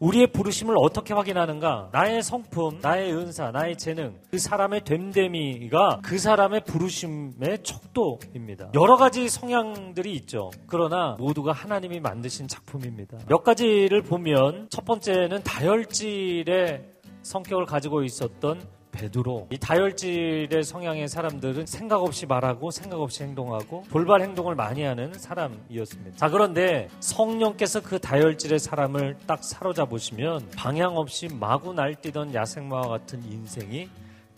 우리의 부르심을 어떻게 확인하는가? 나의 성품, 나의 은사, 나의 재능, 그 사람의 됨됨이가 그 사람의 부르심의 척도입니다. 여러 가지 성향들이 있죠. 그러나 모두가 하나님이 만드신 작품입니다. 몇 가지를 보면 첫 번째는 다혈질의 성격을 가지고 있었던 베드로 이 다혈질의 성향의 사람들은 생각 없이 말하고 생각 없이 행동하고 돌발 행동을 많이 하는 사람이었습니다. 자 그런데 성령께서 그 다혈질의 사람을 딱 사로잡으시면 방향 없이 마구 날뛰던 야생마와 같은 인생이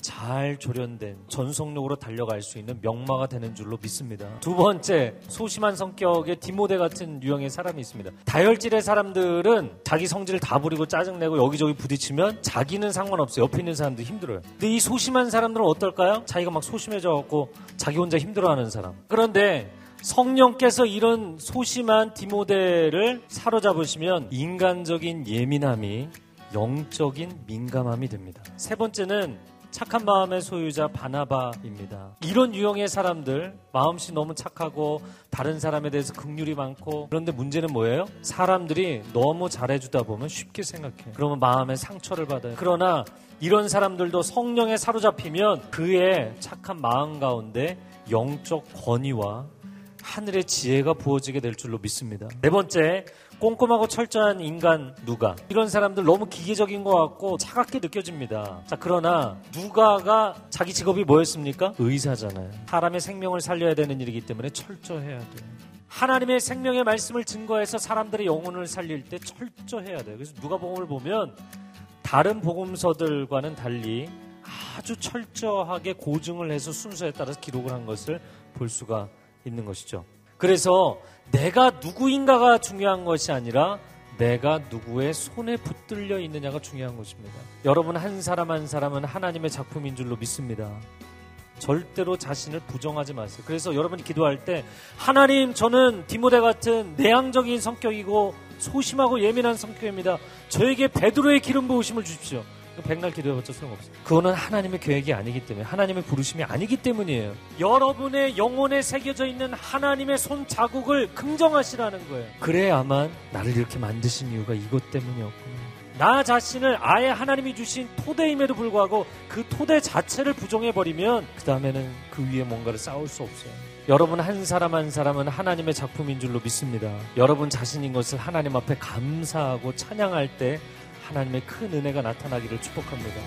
잘 조련된 전속력으로 달려갈 수 있는 명마가 되는 줄로 믿습니다. 두 번째, 소심한 성격의 디모데 같은 유형의 사람이 있습니다. 다혈질의 사람들은 자기 성질을 다 부리고 짜증내고 여기저기 부딪히면 자기는 상관없어요. 옆에 있는 사람도 힘들어요. 근데 이 소심한 사람들은 어떨까요? 자기가 막 소심해져 갖고 자기 혼자 힘들어하는 사람. 그런데 성령께서 이런 소심한 디모데를 사로잡으시면 인간적인 예민함이 영적인 민감함이 됩니다. 세 번째는 착한 마음의 소유자 바나바입니다. 이런 유형의 사람들 마음씨 너무 착하고 다른 사람에 대해서 극률이 많고 그런데 문제는 뭐예요? 사람들이 너무 잘해주다 보면 쉽게 생각해. 그러면 마음에 상처를 받아요. 그러나 이런 사람들도 성령에 사로잡히면 그의 착한 마음 가운데 영적 권위와 하늘의 지혜가 부어지게 될 줄로 믿습니다. 네 번째, 꼼꼼하고 철저한 인간 누가 이런 사람들 너무 기계적인 것 같고 차갑게 느껴집니다. 자 그러나 누가가 자기 직업이 뭐였습니까? 의사잖아요. 사람의 생명을 살려야 되는 일이기 때문에 철저해야 돼요. 하나님의 생명의 말씀을 증거해서 사람들의 영혼을 살릴 때 철저해야 돼요. 그래서 누가복음을 보면 다른 복음서들과는 달리 아주 철저하게 고증을 해서 순서에 따라서 기록을 한 것을 볼 수가 있는 것이죠. 그래서 내가 누구인가가 중요한 것이 아니라 내가 누구의 손에 붙들려 있느냐가 중요한 것입니다. 여러분 한 사람 한 사람은 하나님의 작품인 줄로 믿습니다. 절대로 자신을 부정하지 마세요. 그래서 여러분이 기도할 때 하나님 저는 디모데 같은 내향적인 성격이고 소심하고 예민한 성격입니다. 저에게 베드로의 기름 부으심을 주십시오. 백날 기도해봤자 소용없어요. 그거는 하나님의 계획이 아니기 때문에 하나님의 부르심이 아니기 때문이에요. 여러분의 영혼에 새겨져 있는 하나님의 손 자국을 긍정하시라는 거예요. 그래야만 나를 이렇게 만드신 이유가 이것 때문이었구나. 나 자신을 아예 하나님이 주신 토대임에도 불구하고 그 토대 자체를 부정해버리면 그 다음에는 그 위에 뭔가를 쌓을 수 없어요. 여러분 한 사람 한 사람은 하나님의 작품인 줄로 믿습니다. 여러분 자신인 것을 하나님 앞에 감사하고 찬양할 때 하나님의 큰 은혜가 나타나기를 축복합니다.